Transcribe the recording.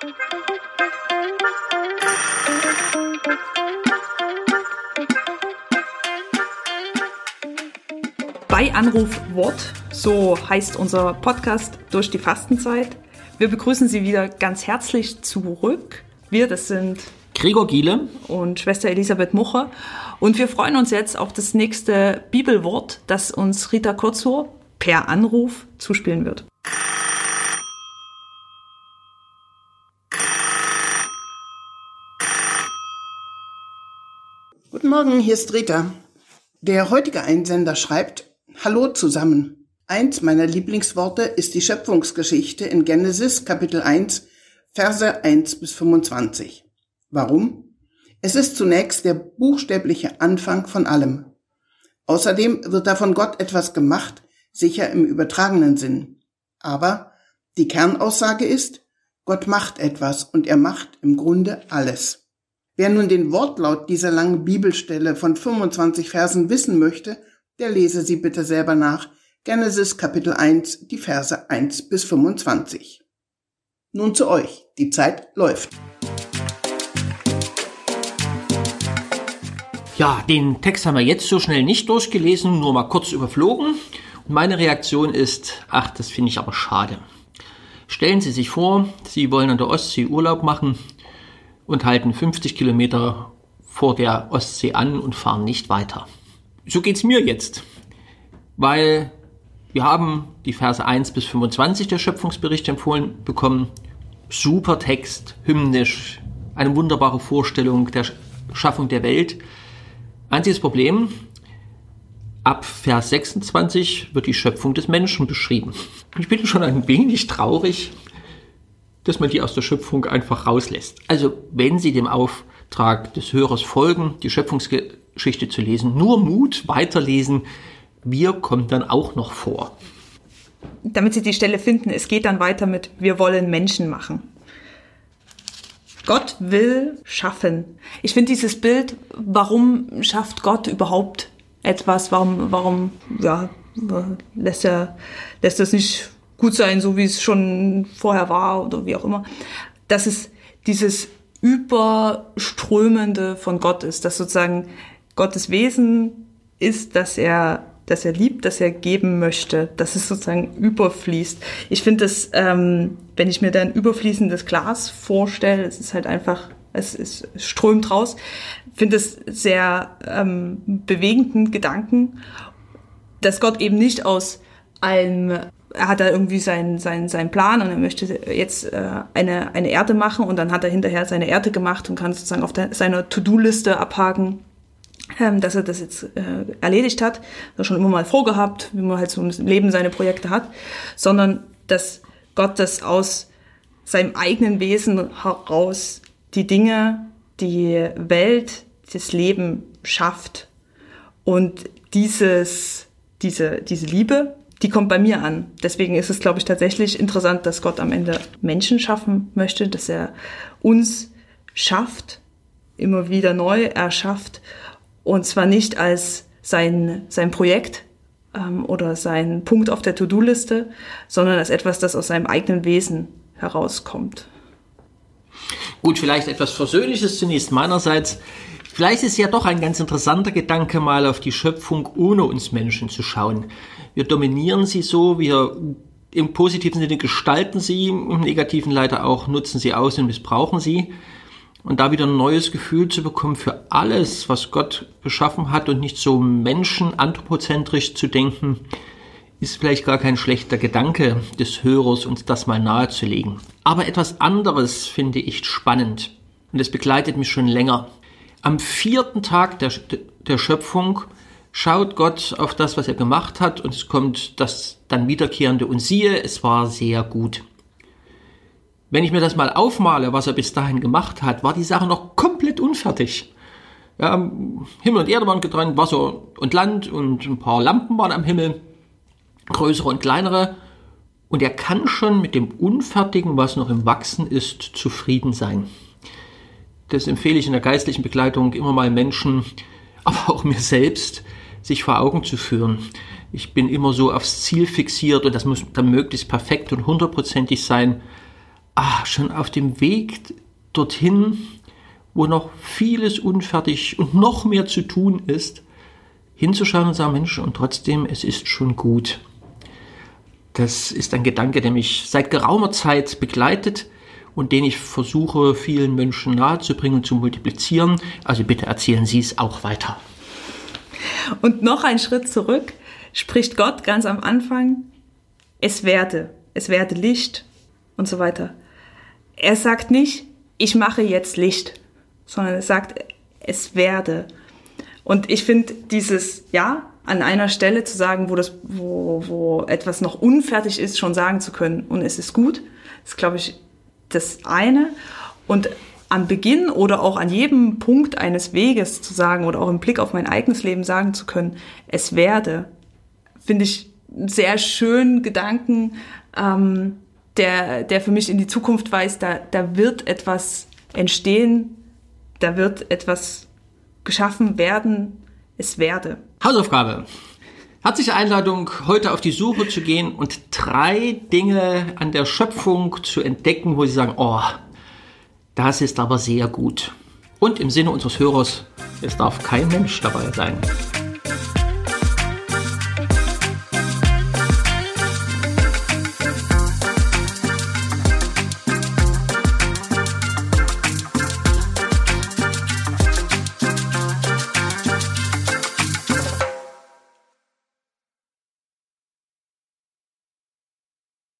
Bei Anruf Wort, so heißt unser Podcast durch die Fastenzeit. Wir begrüßen Sie wieder ganz herzlich zurück. Wir, das sind Gregor Giele und Schwester Elisabeth Mucher. Und wir freuen uns jetzt auf das nächste Bibelwort, das uns Rita Kurzur per Anruf zuspielen wird. Guten Morgen, hier ist Rita. Der heutige Einsender schreibt, Hallo zusammen. Eins meiner Lieblingsworte ist die Schöpfungsgeschichte in Genesis Kapitel 1, Verse 1 bis 25. Warum? Es ist zunächst der buchstäbliche Anfang von allem. Außerdem wird da von Gott etwas gemacht, sicher im übertragenen Sinn. Aber die Kernaussage ist, Gott macht etwas und er macht im Grunde alles. Wer nun den Wortlaut dieser langen Bibelstelle von 25 Versen wissen möchte, der lese sie bitte selber nach. Genesis Kapitel 1, die Verse 1 bis 25. Nun zu euch. Die Zeit läuft. Ja, den Text haben wir jetzt so schnell nicht durchgelesen, nur mal kurz überflogen. Und meine Reaktion ist, ach, das finde ich aber schade. Stellen Sie sich vor, Sie wollen an der Ostsee Urlaub machen und halten 50 Kilometer vor der Ostsee an und fahren nicht weiter. So geht's mir jetzt, weil wir haben die Verse 1 bis 25 der Schöpfungsbericht empfohlen bekommen. Super Text, hymnisch, eine wunderbare Vorstellung der Schaffung der Welt. Einziges Problem, ab Vers 26 wird die Schöpfung des Menschen beschrieben. Ich bin schon ein wenig traurig, dass man die aus der Schöpfung einfach rauslässt. Also wenn Sie dem Auftrag des Hörers folgen, die Schöpfungsgeschichte zu lesen, nur Mut, weiterlesen, wir kommen dann auch noch vor. Damit Sie die Stelle finden, es geht dann weiter mit Wir wollen Menschen machen. Gott will schaffen. Ich finde dieses Bild, warum schafft Gott überhaupt etwas? Warum, warum, ja, lässt er, lässt das nicht gut sein, so wie es schon vorher war oder wie auch immer? Dass es dieses Überströmende von Gott ist, dass sozusagen Gottes Wesen ist, dass er dass er liebt, dass er geben möchte, dass es sozusagen überfließt. Ich finde es, ähm, wenn ich mir dann überfließendes Glas vorstelle, es ist halt einfach, es, es strömt raus, finde es sehr ähm, bewegenden Gedanken, dass Gott eben nicht aus einem er hat da irgendwie seinen, seinen, seinen Plan und er möchte jetzt äh, eine, eine Erde machen und dann hat er hinterher seine Erde gemacht und kann sozusagen auf der, seiner To-Do-Liste abhaken, ähm, dass er das jetzt äh, erledigt hat, das schon immer mal vorgehabt, wie man halt so im Leben seine Projekte hat, sondern dass Gott das aus seinem eigenen Wesen heraus die Dinge, die Welt, das Leben schafft. Und dieses, diese, diese Liebe, die kommt bei mir an. Deswegen ist es, glaube ich, tatsächlich interessant, dass Gott am Ende Menschen schaffen möchte, dass er uns schafft, immer wieder neu erschafft und zwar nicht als sein, sein Projekt ähm, oder sein Punkt auf der To-Do-Liste, sondern als etwas, das aus seinem eigenen Wesen herauskommt. Gut, vielleicht etwas Versöhnliches zunächst meinerseits. Vielleicht ist ja doch ein ganz interessanter Gedanke, mal auf die Schöpfung ohne uns Menschen zu schauen. Wir dominieren sie so, wir im positiven Sinne gestalten sie, im negativen leider auch nutzen sie aus und missbrauchen sie. Und da wieder ein neues Gefühl zu bekommen für alles, was Gott geschaffen hat und nicht so menschenanthropozentrisch zu denken, ist vielleicht gar kein schlechter Gedanke des Hörers, uns das mal nahezulegen. Aber etwas anderes finde ich spannend und es begleitet mich schon länger. Am vierten Tag der, der Schöpfung schaut Gott auf das, was er gemacht hat und es kommt das dann wiederkehrende und siehe, es war sehr gut. Wenn ich mir das mal aufmale, was er bis dahin gemacht hat, war die Sache noch komplett unfertig. Ja, Himmel und Erde waren getrennt, Wasser und Land und ein paar Lampen waren am Himmel, größere und kleinere. Und er kann schon mit dem Unfertigen, was noch im Wachsen ist, zufrieden sein. Das empfehle ich in der geistlichen Begleitung immer mal Menschen, aber auch mir selbst, sich vor Augen zu führen. Ich bin immer so aufs Ziel fixiert und das muss dann möglichst perfekt und hundertprozentig sein. ah, schon auf dem Weg dorthin, wo noch vieles unfertig und noch mehr zu tun ist, hinzuschauen und sagen, Mensch, und trotzdem, es ist schon gut. Das ist ein Gedanke, der mich seit geraumer Zeit begleitet und den ich versuche, vielen Menschen nahezubringen und zu multiplizieren. Also bitte erzählen Sie es auch weiter. Und noch einen Schritt zurück spricht Gott ganz am Anfang, es werde, es werde Licht und so weiter. Er sagt nicht, ich mache jetzt Licht, sondern er sagt, es werde. Und ich finde dieses, ja, an einer Stelle zu sagen, wo, das, wo, wo etwas noch unfertig ist, schon sagen zu können, und es ist gut, ist, glaube ich, das eine. Und am Beginn oder auch an jedem Punkt eines Weges zu sagen oder auch im Blick auf mein eigenes Leben sagen zu können, es werde, finde ich einen sehr schönen Gedanken, ähm, der, der für mich in die Zukunft weist, da, da wird etwas entstehen, da wird etwas geschaffen werden, es werde. Hausaufgabe. Herzliche Einladung, heute auf die Suche zu gehen und drei Dinge an der Schöpfung zu entdecken, wo Sie sagen, oh, das ist aber sehr gut. Und im Sinne unseres Hörers, es darf kein Mensch dabei sein.